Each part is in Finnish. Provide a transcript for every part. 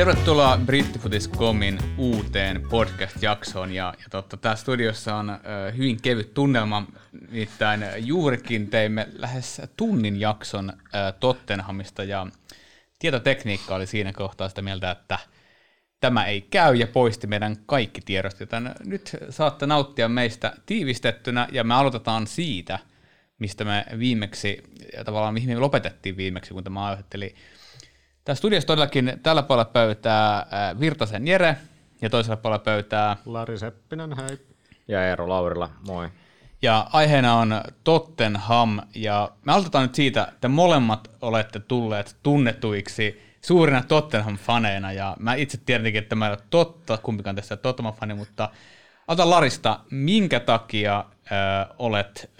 Tervetuloa Brittifutis.comin uuteen podcast-jaksoon. Ja, ja totta, tää studiossa on ö, hyvin kevyt tunnelma. Nimittäin juurikin teimme lähes tunnin jakson ö, Tottenhamista ja tietotekniikka oli siinä kohtaa sitä mieltä, että tämä ei käy ja poisti meidän kaikki tiedot. Joten nyt saatte nauttia meistä tiivistettynä ja me aloitetaan siitä, mistä me viimeksi, ja tavallaan mihin me lopetettiin viimeksi, kun tämä aiheutteli Tää studiossa todellakin tällä puolella pöytää Virtasen Jere ja toisella puolella pöytää Lari Seppinen, hei. Ja Eero Laurila, moi. Ja aiheena on Tottenham ja me aloitetaan nyt siitä, että molemmat olette tulleet tunnetuiksi suurina Tottenham-faneina ja mä itse tiedänkin, että mä en ole totta, kumpikaan tässä Tottenham-fani, mutta ota Larista, minkä takia äh, olet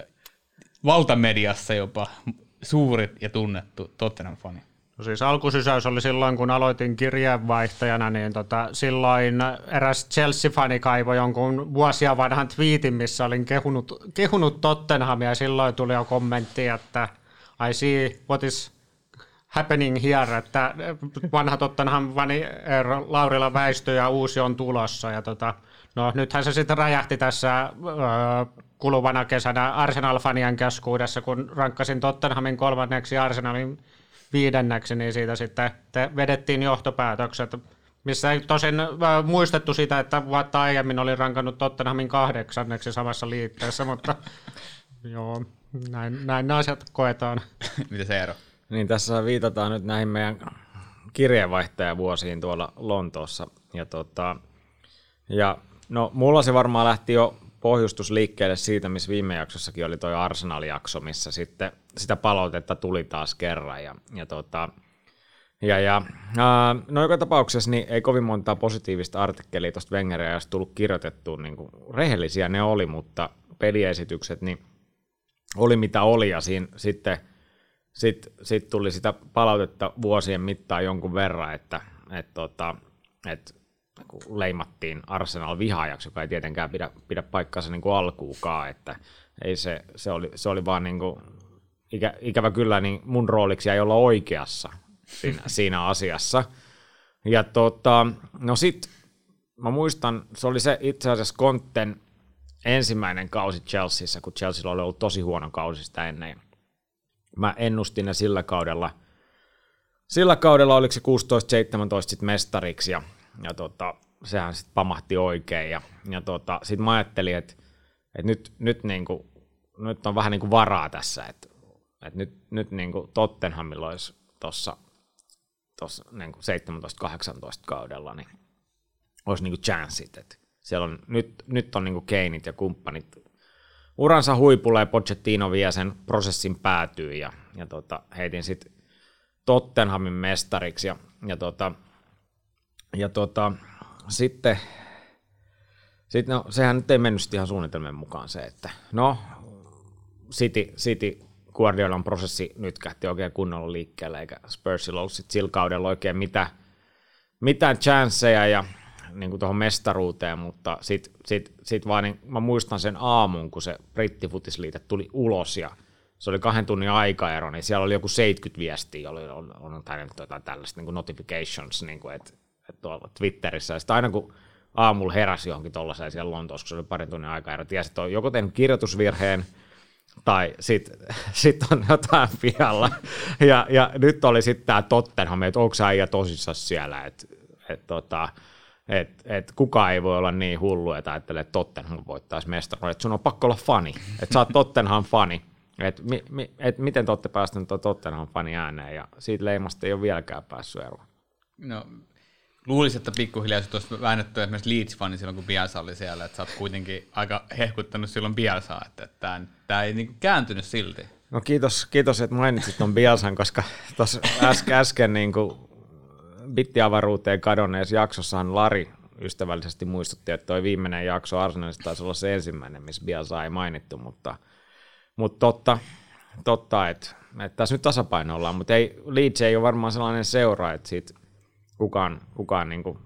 valtamediassa jopa suuri ja tunnettu Tottenham-fani? No siis alkusysäys oli silloin, kun aloitin kirjeenvaihtajana, niin tota, silloin eräs Chelsea-fani kaivoi jonkun vuosia vanhan twiitin, missä olin kehunut, kehunut Tottenhamia, ja silloin tuli jo kommentti, että I see what is happening here, että vanha Tottenham fani Laurila väistyi ja uusi on tulossa, ja tota, no nythän se sitten räjähti tässä öö, kuluvana kesänä Arsenal-fanien keskuudessa, kun rankkasin Tottenhamin kolmanneksi Arsenalin viidenneksi, niin siitä sitten te vedettiin johtopäätökset, missä ei tosin äh, muistettu sitä, että vuotta aiemmin oli rankannut Tottenhamin kahdeksanneksi samassa liitteessä, mutta joo, näin, näin asiat koetaan. Mitä se ero? Niin tässä viitataan nyt näihin meidän kirjeenvaihtajavuosiin tuolla Lontoossa. Ja, tota, ja no, mulla se varmaan lähti jo pohjustus liikkeelle siitä, missä viime jaksossakin oli tuo Arsenal-jakso, missä sitten sitä palautetta tuli taas kerran. Ja, ja, tota, ja, ja ää, no joka tapauksessa niin ei kovin montaa positiivista artikkelia tuosta Wengeria jos tullut kirjoitettua, niin kuin, rehellisiä ne oli, mutta peliesitykset niin oli mitä oli, ja siinä sitten sit, sit tuli sitä palautetta vuosien mittaan jonkun verran, että et, tota, et leimattiin Arsenal vihaajaksi, joka ei tietenkään pidä, pidä paikkaansa niin kuin alkuukaan, että ei se, se, oli, se oli vaan niin kuin, ikä, ikävä kyllä niin mun rooliksi ei olla oikeassa siinä, siinä asiassa. Ja tota, no sit mä muistan, se oli se itse asiassa Kontten ensimmäinen kausi Chelseassa, kun Chelsea oli ollut tosi huono kausi sitä ennen. Mä ennustin ne sillä kaudella, sillä kaudella oliko se 16-17 sitten mestariksi ja ja tota, sehän sitten pamahti oikein. Ja, ja tota, sitten mä ajattelin, että, että nyt, nyt, niinku, nyt on vähän niinku varaa tässä, että, että nyt, nyt niinku Tottenhamilla olisi tuossa tuossa niinku 17-18 kaudella, niin olisi niinku chanssit, että siellä on, nyt, nyt on niinku Keinit ja kumppanit uransa huipulle ja Pochettino vie sen prosessin päätyy ja, ja tota, heitin sitten Tottenhamin mestariksi ja, ja tota, ja tota, sitten, sit no, sehän nyt ei mennyt ihan suunnitelmien mukaan se, että no, City, City Guardiolan prosessi nyt kähti oikein kunnolla liikkeelle, eikä Spursilla ollut sitten sillä kaudella oikein mitä, mitään chanceja ja niin kuin tuohon mestaruuteen, mutta sitten sit, sit vaan niin, mä muistan sen aamun, kun se brittifutisliite tuli ulos ja se oli kahden tunnin aikaero, niin siellä oli joku 70 viestiä, oli on, on, on tällaista niin kuin notifications, niin kuin, että tuolla Twitterissä. Ja aina kun aamulla heräsi johonkin tuollaiseen siellä Lontoossa, kun se oli parin tunnin aikaa, ja tiesi, että on joko tehnyt kirjoitusvirheen, tai sitten sit on jotain pihalla. Ja, ja nyt oli sitten tämä Tottenham, että onko äijä tosissaan siellä, että et, tota, et, et kukaan ei voi olla niin hullu, että ajattelee, että Tottenham voittaisi mestaruuden, että sun on pakko olla fani, että sä oot Tottenham fani. Et, mi, mi, et miten te olette päästäneet Tottenham fani ääneen, ja siitä leimasta ei ole vieläkään päässyt eroon. No, luulisin, että pikkuhiljaa olisi väännetty esimerkiksi Leeds-fani silloin, kun Bielsa oli siellä, että sä oot kuitenkin aika hehkuttanut silloin Bielsaa, että tämä, ei niin kääntynyt silti. No kiitos, kiitos että mainitsit tuon Bielsan, koska tuossa äsken, äsken niin kuin bittiavaruuteen kadonneessa jaksossahan Lari ystävällisesti muistutti, että tuo viimeinen jakso Arsenalista taisi olla se ensimmäinen, missä Bielsa ei mainittu, mutta, mutta totta, totta että, että tässä nyt tasapaino ollaan, mutta ei, Leeds ei ole varmaan sellainen seura, että siitä kukaan, kukaan niin kuin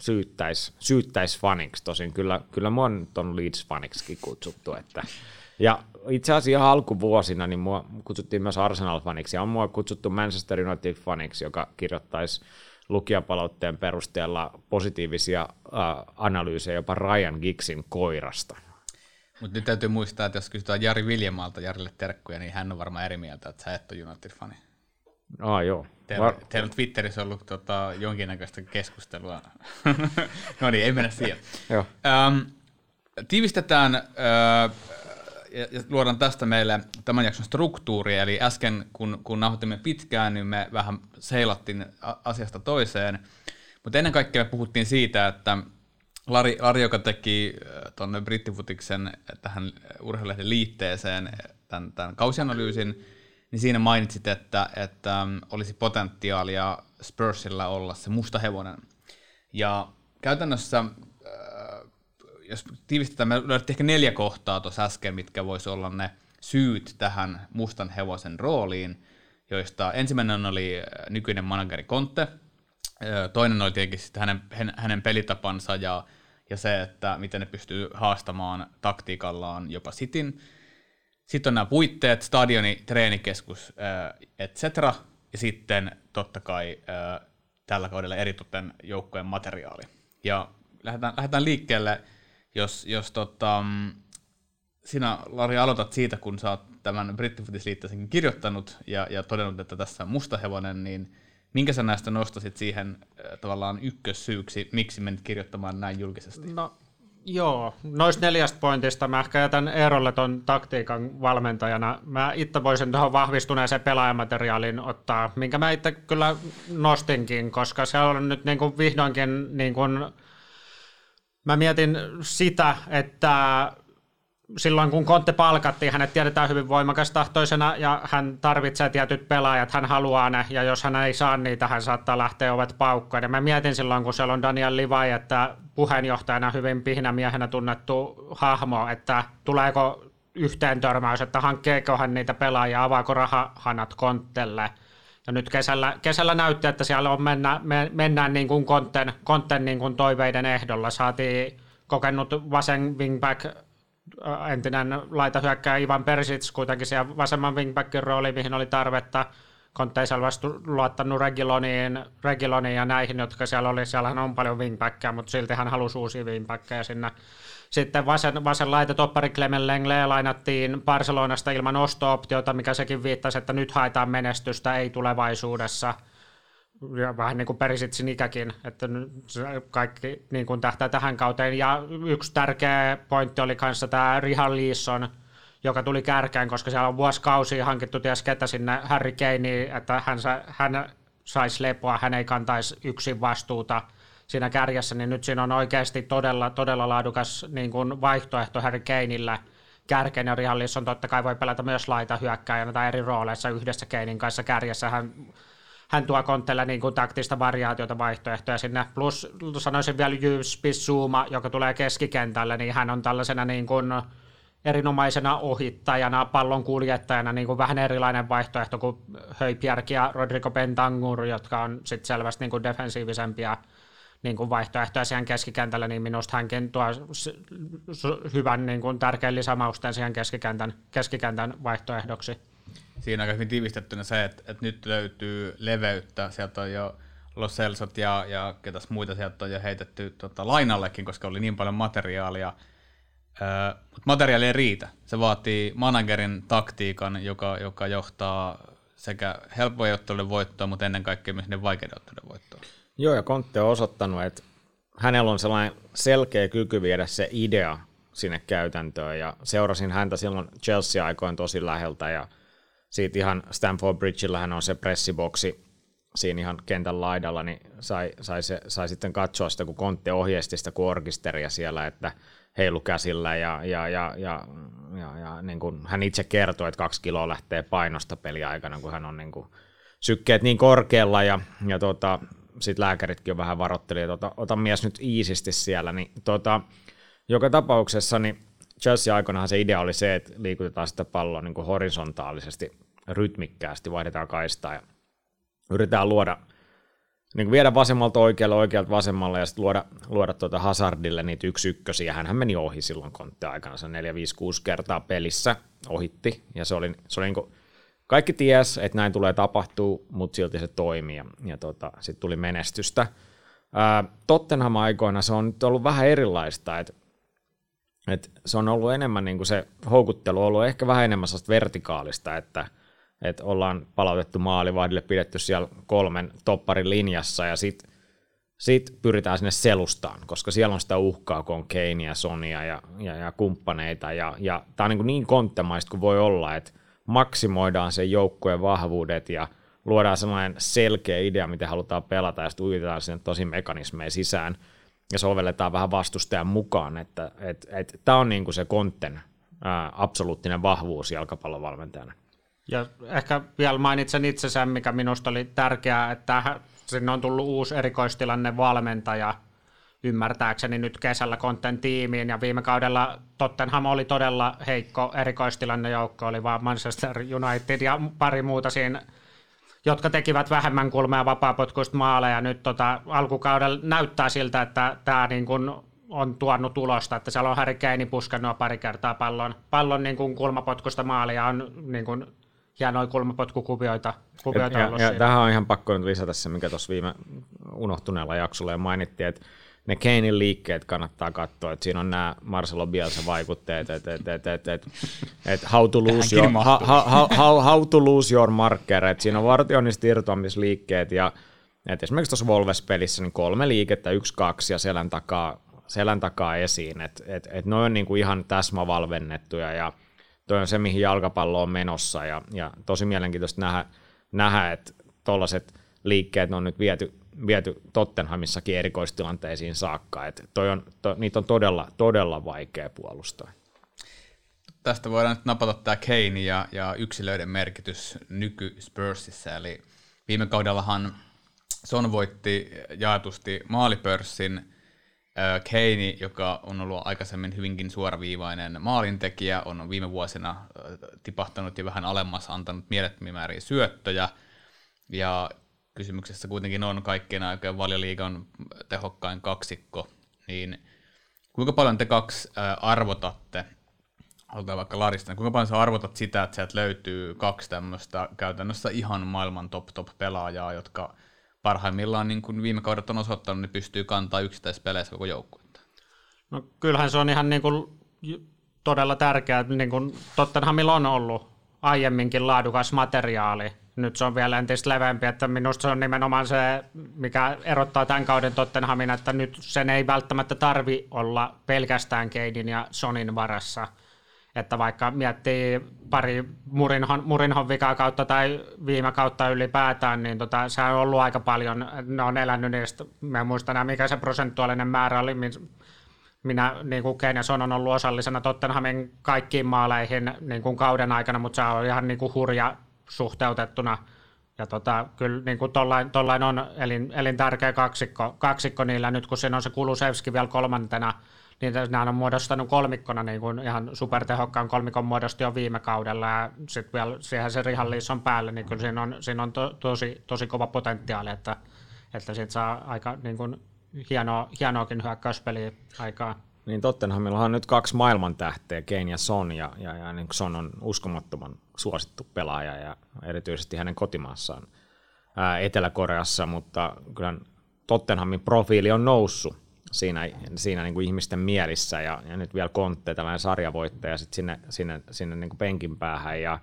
syyttäisi, syyttäisi faniksi. Tosin kyllä, kyllä mua nyt on Leeds-faniksi kutsuttu. Että, ja itse asiassa alkuvuosina niin mua kutsuttiin myös Arsenal-faniksi ja on mua kutsuttu Manchester United-faniksi, joka kirjoittaisi lukijapalautteen perusteella positiivisia äh, analyysejä jopa Ryan Giggsin koirasta. Mutta nyt täytyy muistaa, että jos kysytään Jari Viljamalta Jarille terkkuja, niin hän on varmaan eri mieltä, että sä et ole United-fani. Ah, joo. Teillä, Var... teillä on Twitterissä ollut tota, jonkinnäköistä keskustelua. no niin, ei mennä siihen. joo. Ähm, tiivistetään äh, ja luodaan tästä meille tämän jakson struktuuria, eli äsken kun, kun nauhoitimme pitkään, niin me vähän seilattiin asiasta toiseen, mutta ennen kaikkea me puhuttiin siitä, että Lari, Lari joka teki tuonne brittifutiksen tähän urheilulehden liitteeseen tämän, tämän kausianalyysin, niin siinä mainitsit, että, että olisi potentiaalia Spursilla olla se musta hevonen. Ja käytännössä jos tiivistetään, me löydettiin ehkä neljä kohtaa tuossa äsken, mitkä voisi olla ne syyt tähän mustan hevosen rooliin, joista ensimmäinen oli äh, nykyinen manageri Conte, äh, toinen oli tietenkin hänen, hänen pelitapansa ja, ja se, että miten ne pystyy haastamaan taktiikallaan jopa sitin. Sitten on nämä puitteet, stadioni, treenikeskus, etc. Ja sitten totta kai tällä kaudella eritoten joukkojen materiaali. Ja lähdetään, lähdetään liikkeelle jos, jos tota, mm, sinä, Lari, aloitat siitä, kun sä oot tämän brittifutisliitteisenkin kirjoittanut ja, ja todennut, että tässä on musta hevonen, niin minkä sä näistä nostasit siihen tavallaan ykkössyyksi, miksi menit kirjoittamaan näin julkisesti? No Joo, noista neljästä pointista mä ehkä jätän Eerolle ton taktiikan valmentajana. Mä itse voisin tuohon vahvistuneeseen pelaajamateriaalin ottaa, minkä mä itse kyllä nostinkin, koska se on nyt niin kuin vihdoinkin niin kuin Mä mietin sitä, että silloin kun Kontte palkattiin, hänet tiedetään hyvin voimakastahtoisena ja hän tarvitsee tietyt pelaajat, hän haluaa ne ja jos hän ei saa niitä, hän saattaa lähteä ovet paukkoon. Ja mä mietin silloin, kun siellä on Daniel Livai, että puheenjohtajana hyvin pihnämiehenä tunnettu hahmo, että tuleeko yhteen törmäys, että hankkeeko hän niitä pelaajia, avaako rahahanat Konttelle – ja nyt kesällä, kesällä näytti, että siellä on mennä, me, mennään niin kuin konten, konten niin kuin toiveiden ehdolla. Saatiin kokenut vasen wingback, entinen laitahyökkäjä Ivan Persits kuitenkin siellä vasemman wingbackin rooli, mihin oli tarvetta. Kontte ei luottanut Regiloniin, Regiloniin ja näihin, jotka siellä oli. Siellähän on paljon wingbackia, mutta silti hän halusi uusia wingbackeja sinne sitten vasen, vasen laita toppari Clemen Lengle lainattiin Barcelonasta ilman osto-optiota, mikä sekin viittasi, että nyt haetaan menestystä, ei tulevaisuudessa. Ja vähän niin kuin Perisitsin ikäkin, että kaikki niin kuin tähtää tähän kauteen. Ja yksi tärkeä pointti oli kanssa tämä Rihan Leeson, joka tuli kärkeen, koska siellä on vuosikausia hankittu ties ketä sinne Harry Kaneen, että hän, hän saisi lepoa, hän ei kantaisi yksin vastuuta – siinä kärjessä, niin nyt siinä on oikeasti todella, todella laadukas niin kuin vaihtoehto Harry Kaneille. Kärken ja on totta kai voi pelata myös laita hyökkääjänä tai eri rooleissa yhdessä Kanein kanssa kärjessä. Hän, hän tuo kontteelle niin kuin taktista variaatiota vaihtoehtoja sinne. Plus sanoisin vielä Jyys Bissuma, joka tulee keskikentälle, niin hän on tällaisena niin kuin erinomaisena ohittajana, pallon kuljettajana niin kuin vähän erilainen vaihtoehto kuin Höipjärki ja Rodrigo Bentangur, jotka on sitten selvästi niin kuin defensiivisempia niin kuin vaihtoehtoja siihen keskikentällä, niin minusta hänkin tuo hyvän niin kuin tärkeän lisämausteen siihen keskikentän, keskikentän vaihtoehdoksi. Siinä on hyvin tiivistettynä se, että, että nyt löytyy leveyttä, sieltä on jo Los Celsot ja, ja ketäs muita sieltä on jo heitetty tota, lainallekin, koska oli niin paljon materiaalia, Öö, mutta materiaali ei riitä. Se vaatii managerin taktiikan, joka, joka johtaa sekä helppojen otteluiden voittoa, mutta ennen kaikkea myös ne vaikeiden otteluiden voittoa. Joo, ja Kontte on osoittanut, että hänellä on sellainen selkeä kyky viedä se idea sinne käytäntöön, ja seurasin häntä silloin Chelsea-aikoin tosi läheltä, ja siitä ihan Stamford Bridgellä hän on se pressiboksi siinä ihan kentän laidalla, niin sai, sai, se, sai sitten katsoa sitä, kun Kontte ohjeisti sitä orkisteria siellä, että heilu käsillä ja, ja, ja, ja, ja, ja niin kuin hän itse kertoi, että kaksi kiloa lähtee painosta peliaikana, kun hän on niin kuin sykkeet niin korkealla ja, ja tota, sitten lääkäritkin vähän varoitteli, että ota, ota mies nyt iisisti siellä, niin tota, joka tapauksessa niin Chelsea aikoinahan se idea oli se, että liikutetaan sitä palloa niin kuin horisontaalisesti, rytmikkäästi, vaihdetaan kaistaa ja yritetään luoda, niin kuin viedä vasemmalta oikealle, oikealta vasemmalle ja sitten luoda, luoda tuota Hazardille niitä yksi ykkösiä. Hän meni ohi silloin kontti aikana, se 4, 5, 6 kertaa pelissä ohitti ja se oli, se oli niin kuin kaikki ties, että näin tulee tapahtua, mutta silti se toimii ja, ja tota, sitten tuli menestystä. Tottenham aikoina se on nyt ollut vähän erilaista, että et se on ollut enemmän niin kuin se houkuttelu on ollut ehkä vähän enemmän sellaista vertikaalista, että, että ollaan palautettu maalivahdille, pidetty siellä kolmen topparin linjassa ja sitten sit pyritään sinne selustaan, koska siellä on sitä uhkaa, kun on ja Sonia ja, ja, ja kumppaneita. Ja, ja tämä on niin, niin konttemaista kuin voi olla, että maksimoidaan sen joukkueen vahvuudet ja luodaan sellainen selkeä idea, miten halutaan pelata ja sitten sinne tosi mekanismeja sisään ja sovelletaan vähän vastustajan mukaan, että et, et, tämä on niin kuin se kontten ää, absoluuttinen vahvuus jalkapallovalmentajana. Ja ehkä vielä mainitsen itse sen, mikä minusta oli tärkeää, että sinne on tullut uusi erikoistilanne valmentaja, ymmärtääkseni nyt kesällä Konten tiimiin, ja viime kaudella Tottenham oli todella heikko erikoistilanne joukko, oli vaan Manchester United ja pari muuta siinä, jotka tekivät vähemmän kulmea vapaapotkuista maaleja. Nyt tota, alkukaudella näyttää siltä, että tämä niin kuin on tuonut tulosta, että siellä on Harry Kane puskannut pari kertaa pallon, pallon niin kuin kulmapotkusta maalia on niin kuin hienoja kulmapotkukuvioita kuvioita ja, ja, ja tähän on ihan pakko nyt lisätä se, mikä tuossa viime unohtuneella jaksolla jo mainittiin, että ne Kanein liikkeet kannattaa katsoa, että siinä on nämä Marcelo Bielsa vaikutteet, että et, et, et, et, et how, to lose your, how, how, how, how, to lose your marker, että siinä on vartioinnista irtoamisliikkeet ja et esimerkiksi tuossa Volves-pelissä niin kolme liikettä, yksi, kaksi ja selän takaa, selän takaa esiin, että et, et ne on niinku ihan täsmävalvennettuja ja toi on se, mihin jalkapallo on menossa ja, ja tosi mielenkiintoista nähdä, nähdä että tuollaiset liikkeet on nyt viety, viety Tottenhamissakin erikoistilanteisiin saakka. Et toi on, to, niitä on todella, todella vaikea puolustaa. Tästä voidaan nyt napata tämä Kane ja, ja yksilöiden merkitys nyky Spursissa. Eli viime kaudellahan Son voitti jaetusti maalipörssin Keini, joka on ollut aikaisemmin hyvinkin suoraviivainen maalintekijä, on viime vuosina tipahtanut jo vähän alemmas, antanut mielettömiä määriä syöttöjä, ja kysymyksessä kuitenkin on kaikkien aikojen valioliigan tehokkain kaksikko, niin kuinka paljon te kaksi arvotatte, aloitetaan vaikka Larista, kuinka paljon sä arvotat sitä, että sieltä löytyy kaksi tämmöistä käytännössä ihan maailman top-top-pelaajaa, jotka parhaimmillaan, niin kuin viime kaudet on osoittanut, niin pystyy kantaa yksittäispeleissä koko joukkuetta. No kyllähän se on ihan niin kuin todella tärkeää, niin kuin Tottenhamilla on ollut aiemminkin laadukas materiaali. Nyt se on vielä entistä leveämpi, että minusta se on nimenomaan se, mikä erottaa tämän kauden Tottenhamin, että nyt sen ei välttämättä tarvi olla pelkästään Keidin ja Sonin varassa – että vaikka miettii pari Murinhon, Murinhon vikaa kautta tai viime kautta ylipäätään, niin tota, se on ollut aika paljon, ne on elänyt niistä, mä en muista enää mikä se prosentuaalinen määrä oli, minä niin kuin Kane Son on ollut osallisena Tottenhamin kaikkiin maaleihin niin kuin kauden aikana, mutta se on ihan niin kuin hurja suhteutettuna. Ja tota, kyllä niin kuin tollain, tollain on elin, elintärkeä kaksikko, kaksikko niillä nyt, kun siinä on se Kulusevski vielä kolmantena, niin nämä on muodostanut kolmikkona niin kuin ihan supertehokkaan kolmikon muodosti jo viime kaudella ja sitten vielä siihen se Rihallis on päällä, niin kyllä siinä on, siinä on to, tosi, tosi kova potentiaali, että, että siitä saa aika niin kuin hienoa, hienoakin hyökkäyspeliä aikaa. Niin Tottenhamilla on nyt kaksi maailman tähteä, Kane ja Son, ja, ja, ja niin Son on uskomattoman suosittu pelaaja, ja erityisesti hänen kotimaassaan ää, Etelä-Koreassa, mutta kyllä Tottenhamin profiili on noussut siinä, siinä niin kuin ihmisten mielissä ja, ja nyt vielä Kontte, tällainen sarjavoittaja sit sinne, sinne, sinne niin kuin penkin päähän ja,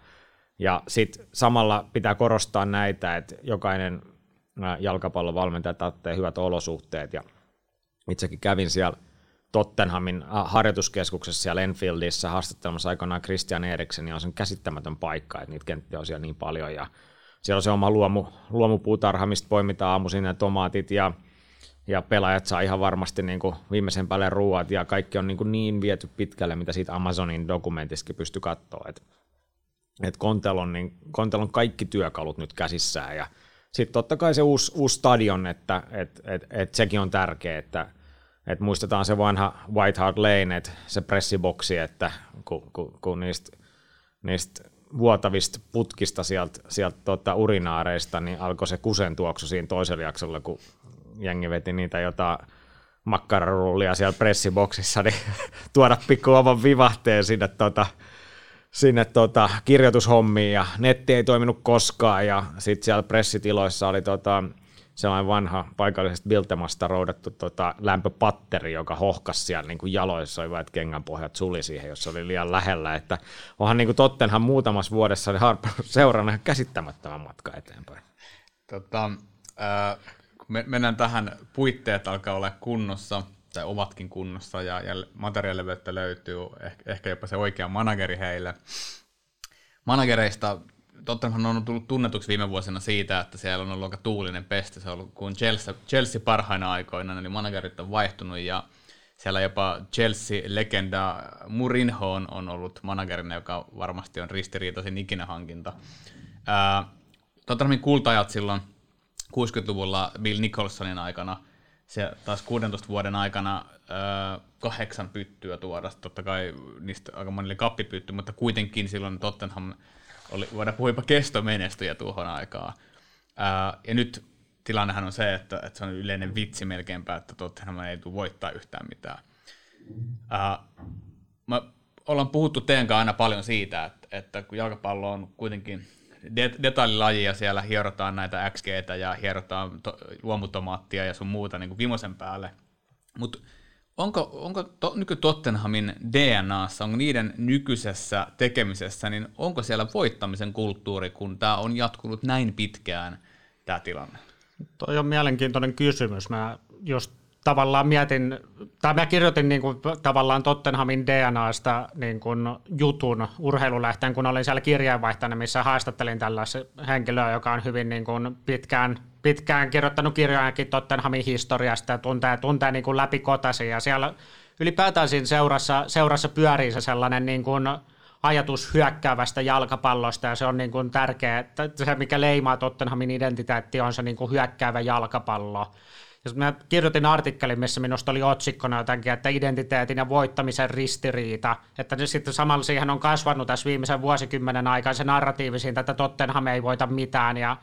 ja sitten samalla pitää korostaa näitä, että jokainen jalkapallovalmentaja tarvitsee hyvät olosuhteet ja itsekin kävin siellä Tottenhamin harjoituskeskuksessa siellä Enfieldissä haastattelemassa aikanaan Christian Eriksen, ja on sen käsittämätön paikka, että niitä kenttiä on siellä niin paljon, ja siellä on se oma luomu, luomupuutarha, mistä poimitaan aamuisin ne tomaatit, ja ja pelaajat saa ihan varmasti niin kuin viimeisen päälle ruuat ja kaikki on niin, kuin niin viety pitkälle, mitä siitä Amazonin dokumentissakin pystyy katsoa. Et, et Kontel, on, niin, Kontel on kaikki työkalut nyt käsissään ja sitten totta kai se uusi, uusi stadion, että et, et, et sekin on tärkeä, että et muistetaan se vanha White Hart Lane, että se pressiboksi, että kun, kun, kun niistä, niistä vuotavista putkista sieltä, sieltä tota urinaareista, niin alkoi se kusen tuoksu siinä toisella jaksolla, kun jengi veti niitä jotain makkararullia siellä pressiboksissa, niin tuoda pikku oman vivahteen sinne tota, sinne tota, kirjoitushommiin ja netti ei toiminut koskaan ja sitten siellä pressitiloissa oli tota, sellainen vanha paikallisesta Biltemasta roudattu tota, lämpöpatteri, joka hohkasi siellä niin kuin jaloissa, oli että kengän pohjat suli siihen, jos oli liian lähellä. Että onhan niin kuin Tottenhan muutamassa vuodessa Harper seurannut ihan käsittämättömän matka eteenpäin. Tota, äh, me, mennään tähän, puitteet alkaa olla kunnossa, tai ovatkin kunnossa, ja, ja materiaalileveyttä löytyy, ehkä, ehkä jopa se oikea manageri heille. Managereista Tottenham on tullut tunnetuksi viime vuosina siitä, että siellä on ollut aika tuulinen peste. Se on ollut kuin Chelsea, Chelsea parhaina aikoina, eli managerit on vaihtunut ja siellä jopa Chelsea-legenda Murinho on, ollut managerina, joka varmasti on ristiriitaisin ikinä hankinta. Tottenhamin kultajat silloin 60-luvulla Bill Nicholsonin aikana, se taas 16 vuoden aikana ää, kahdeksan pyttyä tuoda. Totta kai niistä aika monille kappipytty, mutta kuitenkin silloin Tottenham oli, voidaan puhua jopa kestomenestyjä tuohon aikaan. Ää, ja nyt tilannehan on se, että, että se on yleinen vitsi melkeinpä, että Tottenham ei tule voittaa yhtään mitään. Ää, mä ollaan puhuttu teidän aina paljon siitä, että, että kun jalkapallo on kuitenkin det- detaililaji ja siellä hierotaan näitä XGtä ja hierotaan to- luomutomaattia ja sun muuta niin kuin vimosen päälle, mutta onko, onko to, nyky Tottenhamin DNAssa, onko niiden nykyisessä tekemisessä, niin onko siellä voittamisen kulttuuri, kun tämä on jatkunut näin pitkään, tämä tilanne? Toi on mielenkiintoinen kysymys. Mä just tavallaan mietin, tai mä kirjoitin niin kuin, tavallaan Tottenhamin DNAsta niin kuin, jutun urheilulähteen, kun olin siellä kirjeenvaihtajana, missä haastattelin tällaisen henkilöä, joka on hyvin niin kuin, pitkään, pitkään kirjoittanut kirjojakin Tottenhamin historiasta ja tuntee, tuntee niin kuin, läpi kotasi. Ja siellä ylipäätään siinä seurassa, seurassa pyörii se sellainen niin kuin, ajatus hyökkäävästä jalkapallosta ja se on niin kuin tärkeä, että se mikä leimaa Tottenhamin identiteetti on se niin kuin hyökkäävä jalkapallo. Ja mä kirjoitin artikkelin, missä minusta oli otsikkona jotenkin, että identiteetin ja voittamisen ristiriita. Että sitten samalla siihen on kasvanut tässä viimeisen vuosikymmenen aikana se narratiivi siitä, että Tottenham ei voita mitään ja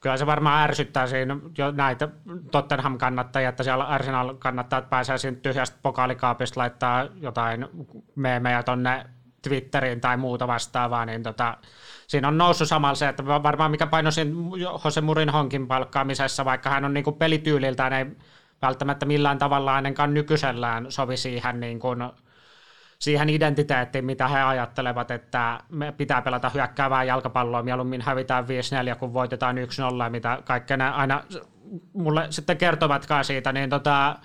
kyllä se varmaan ärsyttää siinä jo näitä Tottenham-kannattajia, että siellä Arsenal-kannattajat pääsee siinä tyhjästä pokaalikaapista laittaa jotain meemejä tonne Twitteriin tai muuta vastaavaa, niin tota, siinä on noussut samalla se, että varmaan mikä paino siinä Jose Murinhonkin palkkaamisessa, vaikka hän on niin kuin pelityyliltään ei välttämättä millään tavalla ainakaan nykyisellään sovi siihen, niin kuin, siihen identiteettiin, mitä he ajattelevat, että me pitää pelata hyökkäävää jalkapalloa, mieluummin hävitään 5-4, kun voitetaan 1-0, mitä kaikkea aina mulle sitten kertovatkaan siitä, niin tota,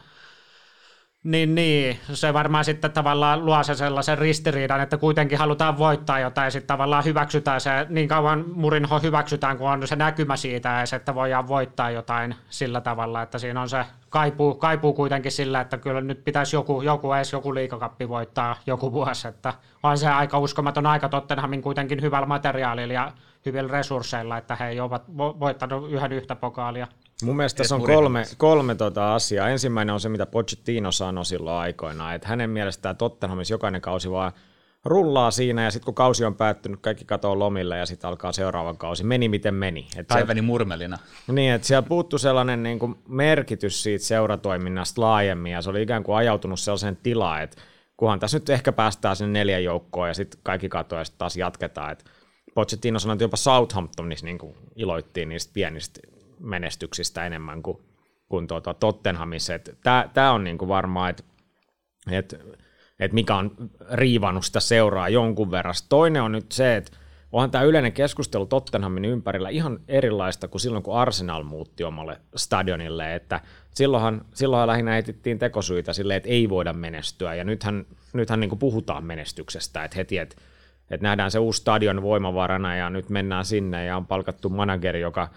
niin, niin, se varmaan sitten tavallaan luo se sellaisen ristiriidan, että kuitenkin halutaan voittaa jotain ja sitten tavallaan hyväksytään se, niin kauan Murinho hyväksytään, kun on se näkymä siitä, se, että voidaan voittaa jotain sillä tavalla, että siinä on se kaipuu, kaipuu kuitenkin sillä, että kyllä nyt pitäisi joku, joku edes joku liikakappi voittaa joku vuosi, että on se aika uskomaton aika Tottenhamin kuitenkin hyvällä materiaalilla ja hyvillä resursseilla, että he ovat voittanut yhden yhtä pokaalia. Mun mielestä tässä on kolme, kolme tota asiaa. Ensimmäinen on se, mitä Pochettino sanoi silloin aikoinaan, että hänen mielestään Tottenhamissa jokainen kausi vaan rullaa siinä ja sitten kun kausi on päättynyt, kaikki katoo lomille ja sitten alkaa seuraava kausi. Meni miten meni. Et Päiväni siellä, murmelina. Niin, että siellä puuttuu sellainen niin kuin merkitys siitä seuratoiminnasta laajemmin ja se oli ikään kuin ajautunut sellaiseen tilaan, että kunhan tässä nyt ehkä päästään sinne neljän joukkoon ja sitten kaikki katoo ja sitten taas jatketaan. Et Pochettino sanoi, että jopa Southamptonissa niin kuin iloittiin niistä pienistä menestyksistä enemmän kuin, kuin tuota Tottenhamissa. Tämä on niin kuin varmaan, että et, et mikä on riivannut sitä seuraa jonkun verran. Toinen on nyt se, että onhan tämä yleinen keskustelu Tottenhamin ympärillä ihan erilaista kuin silloin, kun Arsenal muutti omalle stadionille, että silloinhan, silloinhan lähinnä etittiin tekosyitä silleen, että ei voida menestyä, ja nythän, nythän niin puhutaan menestyksestä, että heti, että, että nähdään se uusi stadion voimavarana, ja nyt mennään sinne, ja on palkattu manageri, joka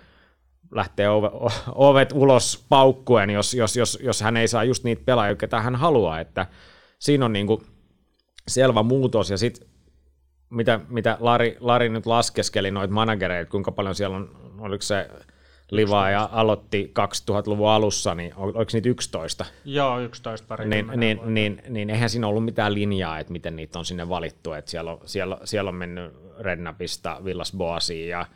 lähtee ove, ovet ulos paukkuen, jos, jos, jos, jos hän ei saa just niitä pelaajia, ketä hän haluaa, että siinä on niinku selvä muutos, ja sitten mitä, mitä Lari, Lari nyt laskeskeli noita managereita, kuinka paljon siellä on, oliko se Livaa ja aloitti 2000-luvun alussa, niin oliko niitä 11? Joo, 11 pari niin, niin, niin, niin, niin, eihän siinä ollut mitään linjaa, että miten niitä on sinne valittu, että siellä on, siellä, siellä on mennyt Rednapista Villas Boasiin ja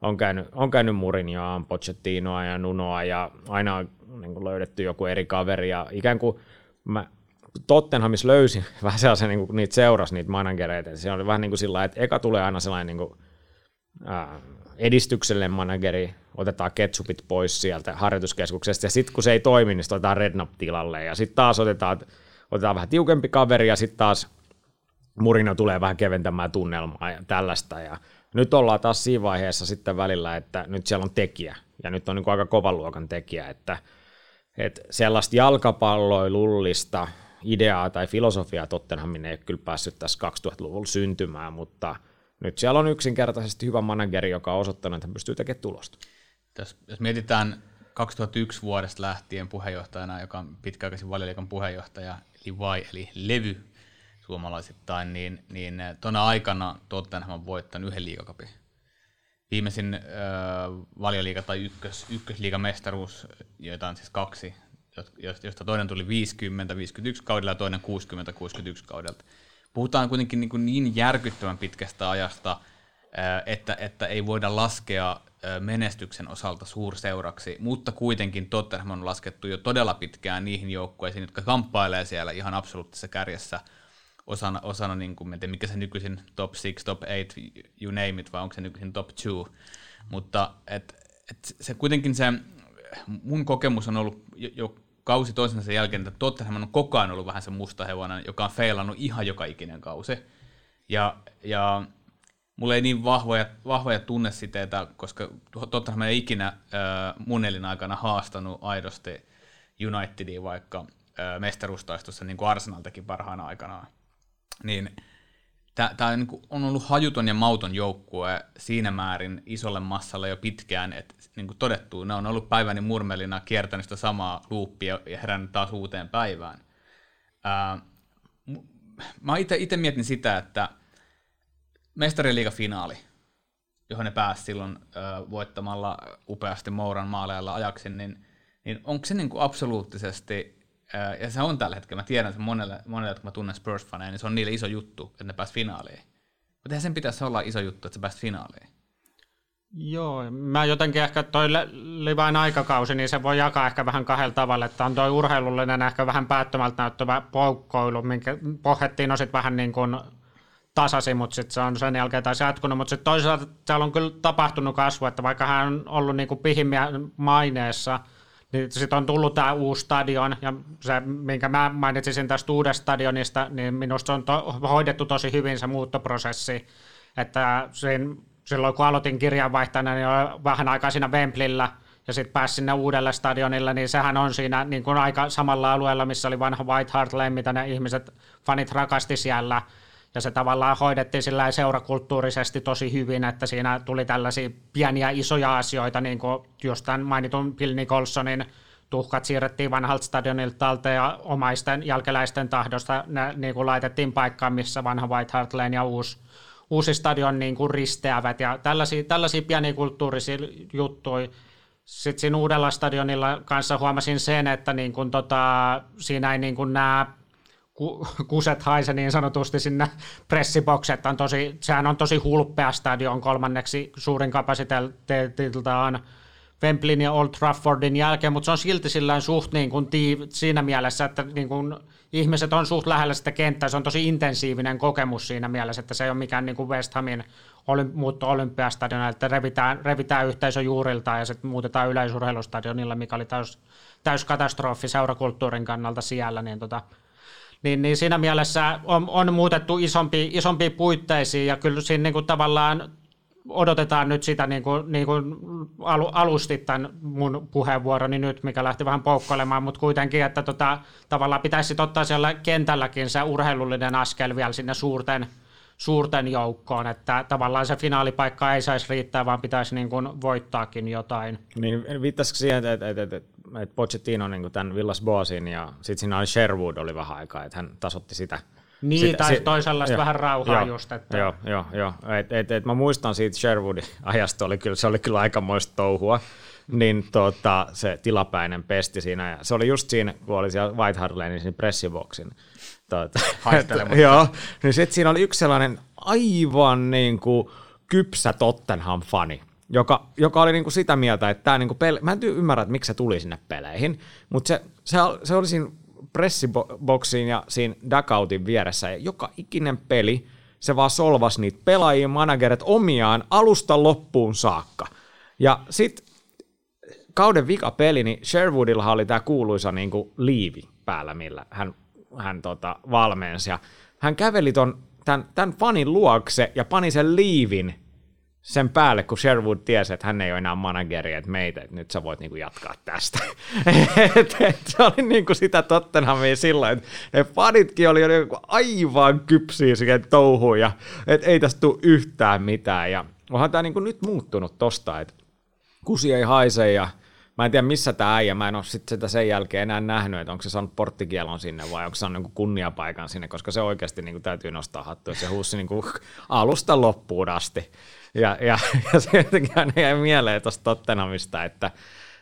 on käynyt, on käynyt Murinjoa, on Pochettinoa ja Nunoa ja aina on niin kuin löydetty joku eri kaveri ja ikään kuin mä Tottenhamissa löysi vähän sellaisen, niin kuin, niitä seurasi niitä managereita. Se oli vähän niin kuin sillä että eka tulee aina sellainen niin kuin, ää, edistyksellinen manageri, otetaan ketsupit pois sieltä harjoituskeskuksesta, ja sitten kun se ei toimi, niin otetaan Rednap tilalle, ja sitten taas otetaan, otetaan vähän tiukempi kaveri, ja sitten taas Murino tulee vähän keventämään tunnelmaa ja tällaista, ja nyt ollaan taas siinä vaiheessa sitten välillä, että nyt siellä on tekijä, ja nyt on niin aika kovan luokan tekijä, että, että sellaista jalkapalloilullista ideaa tai filosofiaa Tottenhamin ei ole kyllä päässyt tässä 2000-luvulla syntymään, mutta nyt siellä on yksinkertaisesti hyvä manageri, joka on osoittanut, että hän pystyy tekemään tulosta. Jos, jos mietitään 2001 vuodesta lähtien puheenjohtajana, joka on pitkäaikaisin valioliikan puheenjohtaja, eli Vai, eli levy suomalaisittain, niin, niin tuona aikana Tottenham on voittanut yhden liigakapin. Viimeisin äh, valioliiga tai ykkös, ykkösliigamestaruus, joita on siis kaksi, josta toinen tuli 50-51 kaudella ja toinen 60-61 kaudelta. Puhutaan kuitenkin niin, kuin niin järkyttävän pitkästä ajasta, että, että ei voida laskea menestyksen osalta suurseuraksi, mutta kuitenkin Tottenham on laskettu jo todella pitkään niihin joukkueisiin, jotka kamppailee siellä ihan absoluuttisessa kärjessä osana, osana niin kuin, tiedä, mikä se nykyisin top 6, top 8, you name it, vai onko se nykyisin top 2, mutta et, et se kuitenkin se, mun kokemus on ollut jo, jo kausi toisensa jälkeen, että Tottenham on koko ajan ollut vähän se musta hevonen, joka on feilannut ihan joka ikinen kausi. Ja, ja mulla ei niin vahvoja, vahvoja tunnesiteitä, koska Tottenham ei ikinä äh, mun elin aikana haastanut aidosti Unitedia vaikka mestaruustaistossa, niin kuin Arsenal teki parhaana aikanaan. Niin tämä on, niin on ollut hajuton ja mauton joukkue siinä määrin isolle massalle jo pitkään, että niin kuin todettu, ne on ollut päiväni murmelina kiertänyt sitä samaa luuppia ja herännyt taas uuteen päivään. Ää, mä itse mietin sitä, että mestariliiga-finaali, johon ne pääsi silloin voittamalla upeasti Mouran maaleella ajaksi, niin, niin onko se niin kuin absoluuttisesti ja se on tällä hetkellä, mä tiedän että monelle, monelle jotka mä tunnen Spurs-faneja, niin se on niille iso juttu, että ne pääsivät finaaliin. Mutta eihän sen pitäisi olla iso juttu, että sä pääsit finaaliin. Joo, mä jotenkin ehkä toi Livain aikakausi, niin se voi jakaa ehkä vähän kahdella tavalla, että on toi urheilullinen ehkä vähän päättömältä näyttävä poukkoilu, minkä pohjettiin no sit vähän niin kuin tasasi, mutta sitten se on sen jälkeen taas jatkunut, mutta sitten toisaalta täällä on kyllä tapahtunut kasvu, että vaikka hän on ollut niin kuin pihimmiä maineessa – niin sitten on tullut tämä uusi stadion, ja se, minkä mä mainitsisin tästä uudesta stadionista, niin minusta on to, hoidettu tosi hyvin se muuttoprosessi, että siinä, silloin kun aloitin kirjanvaihtajana, niin oli vähän aikaa siinä Wembleyllä, ja sitten pääsi sinne uudelle stadionille, niin sehän on siinä niin kuin aika samalla alueella, missä oli vanha White Hart Lane, mitä ne ihmiset, fanit rakasti siellä, ja se tavallaan hoidettiin sillä seurakulttuurisesti tosi hyvin, että siinä tuli tällaisia pieniä isoja asioita, niin kuin just tämän mainitun Bill Nicholsonin tuhkat siirrettiin vanhalta stadionilta talteen ja omaisten jälkeläisten tahdosta ne niin kuin laitettiin paikkaan, missä vanha White Hart Lane ja uusi, uusi stadion niin kuin risteävät ja tällaisia, tällaisia pieniä kulttuurisia juttuja. Sitten siinä uudella stadionilla kanssa huomasin sen, että niin kuin tota, siinä ei niin kuin nämä kuset haise niin sanotusti sinne pressibokset. On tosi, sehän on tosi hulppea stadion kolmanneksi suurin kapasiteetiltaan Wembleyn ja Old Traffordin jälkeen, mutta se on silti sillä suht niin kuin tii, siinä mielessä, että niin kuin ihmiset on suht lähellä sitä kenttää. Se on tosi intensiivinen kokemus siinä mielessä, että se ei ole mikään niin kuin West Hamin olymp- muutto Olympiastadionilla, että revitään, revitään yhteisö juurilta ja sitten muutetaan yleisurheilustadionilla, mikä oli täys, täys katastrofi seurakulttuurin kannalta siellä, niin tota, niin, niin siinä mielessä on, on muutettu isompi, isompi puitteisiin ja kyllä siinä niin kuin tavallaan odotetaan nyt sitä, niin kuin, niin kuin alu, alusti tämän mun puheenvuoroni nyt, mikä lähti vähän poukkoilemaan, mutta kuitenkin, että tota, tavallaan pitäisi ottaa siellä kentälläkin se urheilullinen askel vielä sinne suurten, suurten joukkoon, että tavallaan se finaalipaikka ei saisi riittää, vaan pitäisi niin kuin voittaakin jotain. Niin viittasiko siihen, että, että, että, että Pochettino niin tämän Villas Boasin ja sitten siinä oli Sherwood oli vähän aikaa, että hän tasotti sitä. Niin, sitä, tai si- toisella vähän rauhaa joo, just. Että... Joo, joo, joo. Et, et, et mä muistan siitä Sherwoodin ajasta, oli kyllä, se oli kyllä aikamoista touhua niin tota, se tilapäinen pesti siinä. Ja se oli just siinä, kun oli siellä White Hart Lane, siinä pressiboksin. Tuota, joo, niin sitten siinä oli yksi sellainen aivan niin kuin kypsä Tottenham-fani, joka, joka oli niinku sitä mieltä, että tämä niinku pele- mä en ymmärrä, että miksi se tuli sinne peleihin, mutta se, se, se oli siinä pressiboksiin ja siinä duckoutin vieressä. Ja joka ikinen peli se vaan solvasi niitä pelaajia, managerit omiaan alusta loppuun saakka. Ja sitten kauden vika peli, niin Sherwoodilla oli tämä kuuluisa niin kuin liivi päällä, millä hän, hän tota, valmensi. Ja hän käveli ton, tämän, tämän fanin luokse ja pani sen liivin sen päälle, kun Sherwood tiesi, että hän ei ole enää manageri, että meitä, että nyt sä voit niinku jatkaa tästä. et, et, se oli niinku sitä Tottenhamia silloin, että ne fanitkin oli, oli aivan kypsiä siihen touhuun, ja että ei tästä tule yhtään mitään. Ja onhan tämä niinku nyt muuttunut tosta, että kusi ei haise, ja mä en tiedä missä tämä äijä, mä en ole sit sitä sen jälkeen enää nähnyt, että onko se saanut porttikielon sinne vai onko se saanut niin kunniapaikan sinne, koska se oikeasti niin kuin, täytyy nostaa hattu, että se huussi niin kuin, alusta loppuun asti. Ja, ja, ja se jotenkin aina jäi mieleen tuosta Tottenhamista, että,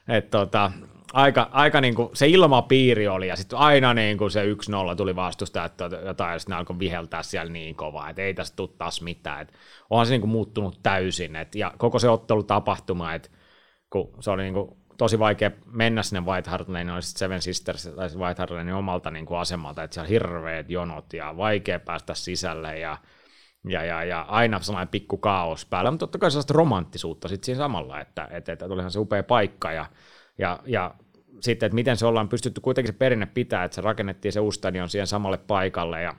että tota, aika, aika kuin, se ilmapiiri oli, ja sitten aina niin kuin se 1-0 tuli vastusta, että jotain, ja sitten alkoi viheltää siellä niin kovaa, että ei tästä tule taas mitään. Että onhan se kuin muuttunut täysin, että, ja koko se ottelu tapahtuma, että kun se oli kuin tosi vaikea mennä sinne White Hart Lane, oli Seven Sisters tai White Hart Lane omalta niin kuin asemalta, että siellä on hirveät jonot ja vaikea päästä sisälle ja, ja, ja, ja aina sellainen pikku kaos päällä, mutta totta kai sellaista romanttisuutta sitten siinä samalla, että, että, että tulihan se upea paikka ja, ja, ja sitten, että miten se ollaan pystytty kuitenkin se perinne pitää, että se rakennettiin se uusi stadion siihen samalle paikalle ja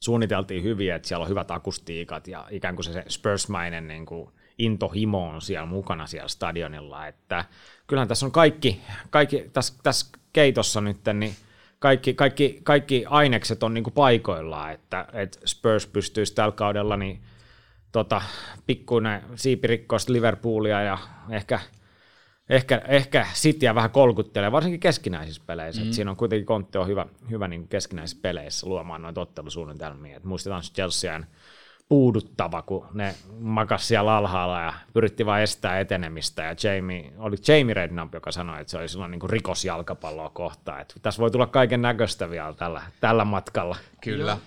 suunniteltiin hyvin, että siellä on hyvät akustiikat ja ikään kuin se, se Spursmainen niin kuin intohimo on siellä mukana siellä stadionilla, että kyllähän tässä on kaikki, kaikki tässä, tässä keitossa nyt, niin kaikki, kaikki, kaikki ainekset on niin kuin paikoillaan, että, että Spurs pystyisi tällä kaudella niin tota, pikkuinen siipirikkoista Liverpoolia ja ehkä, ehkä, ehkä Cityä vähän kolkuttelee, varsinkin keskinäisissä peleissä. Mm. siinä on kuitenkin Kontti on hyvä, hyvä niin näissä peleissä luomaan noita ottelusuunnitelmia. Et muistetaan Chelsean puuduttava, kun ne makas siellä alhaalla ja pyritti vain estää etenemistä. Ja Jamie, oli Jamie Redknapp, joka sanoi, että se oli silloin niin rikos jalkapalloa kohtaan. Että tässä voi tulla kaiken näköistä vielä tällä, tällä matkalla. Kyllä.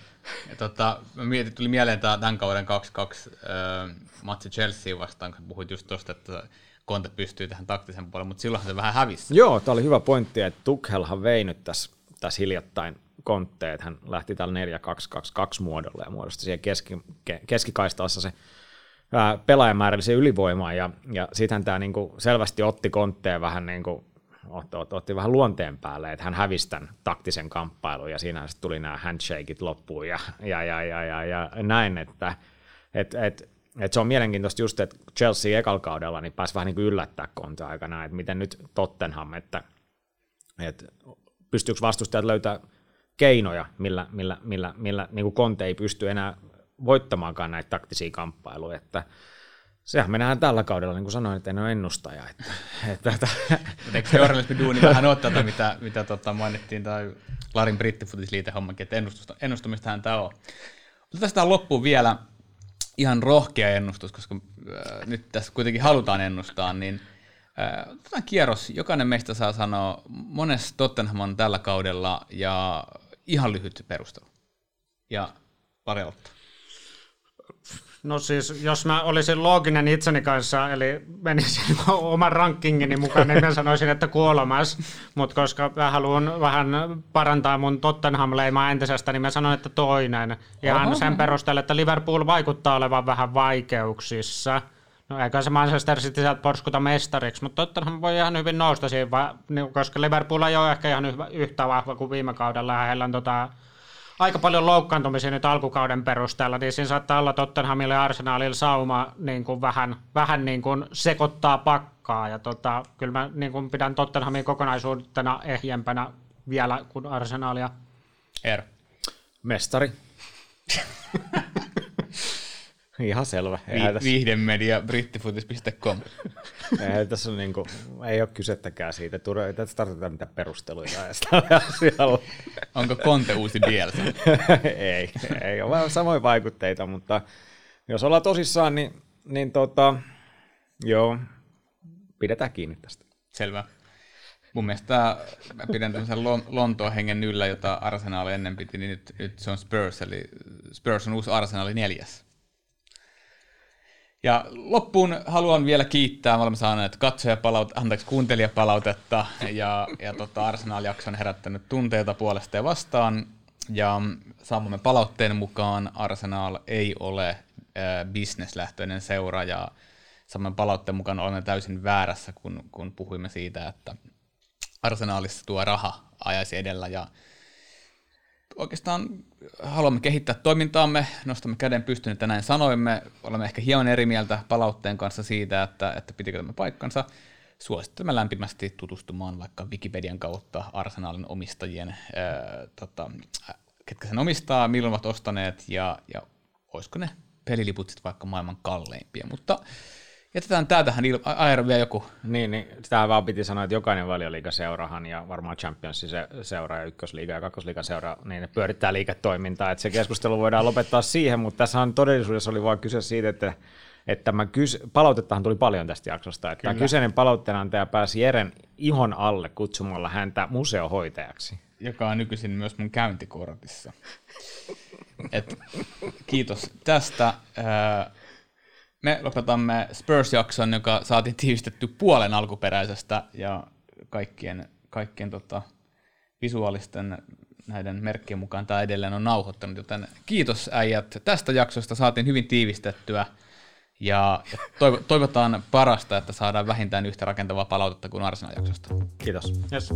Ja tota, mä mietin, tuli mieleen tämä tämän kauden 2-2 äh, matsi Chelsea vastaan, kun puhuit just tuosta, että Konte pystyy tähän taktisen puolelle, mutta silloinhan se vähän hävisi. Joo, tämä oli hyvä pointti, että Tukhelhan vei nyt tässä, tässä hiljattain kontteet. Hän lähti tällä 4-2-2-2 muodolla ja muodosti siihen keski, keskikaistassa se pelaajamäärälliseen ylivoimaan ja, ja sitten tämä niinku selvästi otti kontteen vähän niinku, otti, otti, otti, vähän luonteen päälle, että hän hävisi tämän taktisen kamppailun ja siinä sitten tuli nämä handshakeit loppuun ja, ja, ja, ja, ja, ja näin, että et, et, et se on mielenkiintoista just, että Chelsea ekalla kaudella niin pääsi vähän niin kuin yllättää konta aikana, että miten nyt Tottenham, että, että pystyykö vastustajat löytää keinoja, millä, millä, millä, millä niin kuin Conte ei pysty enää voittamaankaan näitä taktisia kamppailuja, että sehän me nähdään tällä kaudella, niin kuin sanoin, että en ole ennustaja. Että, että, että. Eikö journalismi duuni vähän ole tätä, mitä, mitä tota mainittiin, tai Larin brittifutisliite hommakin, että ennustamistahan tämä on. Otetaan tähän loppuun vielä ihan rohkea ennustus, koska äh, nyt tässä kuitenkin halutaan ennustaa, niin äh, otetaan kierros. Jokainen meistä saa sanoa, monessa Tottenham on tällä kaudella, ja ihan lyhyt perustelu. Ja aloittaa. No siis, jos mä olisin looginen itseni kanssa, eli menisin oman rankingini mukaan, niin mä sanoisin, että kolmas. Mutta koska mä haluan vähän parantaa mun Tottenham-leimaa entisestä, niin mä sanon, että toinen. Ihan Oho. sen perusteella, että Liverpool vaikuttaa olevan vähän vaikeuksissa. No eikä se Manchester City sieltä porskuta mestariksi, mutta Tottenham voi ihan hyvin nousta siinä, koska Liverpool ei ole ehkä ihan yhtä vahva kuin viime kaudella. Heillä on tota, aika paljon loukkaantumisia nyt alkukauden perusteella, niin siinä saattaa olla Tottenhamille ja Arsenalille sauma niin kuin vähän, vähän niin kuin sekoittaa pakkaa. Ja tota, kyllä mä niin kuin pidän Tottenhamin kokonaisuutena ehjempänä vielä kuin Arsenalia. Er. Mestari. Ihan selvä. Vi- tässä... Viihdemedia brittifutis.com. ei, tässä on niinku, ei ole kysettäkään siitä. Ei tässä tarvita mitään perusteluja asialla. Onko Konte uusi DLC? ei, ei ole vähän samoja vaikutteita, mutta jos ollaan tosissaan, niin, niin tota, joo, pidetään kiinni tästä. Selvä. Mun mielestä mä pidän tämmöisen Lontoon hengen yllä, jota Arsenal ennen piti, niin nyt, nyt se on Spurs, eli Spurs on uusi Arsenali neljäs. Ja loppuun haluan vielä kiittää, me olemme saaneet katsojapalautetta, anteeksi, kuuntelijapalautetta, ja, ja tota, Arsenal-jakso on herättänyt tunteita puolesta ja vastaan, ja saamamme palautteen mukaan Arsenal ei ole äh, bisneslähtöinen seura, ja saman palautteen mukaan olemme täysin väärässä, kun, kun puhuimme siitä, että Arsenaalissa tuo raha ajaisi edellä, ja oikeastaan haluamme kehittää toimintaamme, nostamme käden pystyyn, että näin sanoimme. Olemme ehkä hieman eri mieltä palautteen kanssa siitä, että, että pitikö tämä paikkansa. Suosittelemme lämpimästi tutustumaan vaikka Wikipedian kautta Arsenalin omistajien, ää, tota, ketkä sen omistaa, milloin ovat ostaneet ja, ja olisiko ne peliliput sitten vaikka maailman kalleimpia. Mutta Jätetään tää tähän, Aero vielä joku. Niin, niin sitä vaan piti sanoa, että jokainen valioliigaseurahan ja varmaan Championsin se, seura ja ykkösliiga ja kakkosliiga seura, niin ne pyörittää liiketoimintaa, että se keskustelu voidaan lopettaa siihen, mutta tässä todellisuudessa oli vain kyse siitä, että että tämä kys- palautettahan tuli paljon tästä jaksosta, että Kyllä. tämä kyseinen palautteenantaja pääsi Jeren ihon alle kutsumalla häntä museohoitajaksi. Joka on nykyisin myös mun käyntikortissa. Et, kiitos tästä me lopetamme Spurs-jakson, joka saatiin tiivistetty puolen alkuperäisestä ja kaikkien, kaikkien tota, visuaalisten näiden merkkien mukaan tämä edelleen on nauhoittanut, joten kiitos äijät tästä jaksosta, saatiin hyvin tiivistettyä ja, ja toivotaan parasta, että saadaan vähintään yhtä rakentavaa palautetta kuin Arsenal-jaksosta. Kiitos. Yes.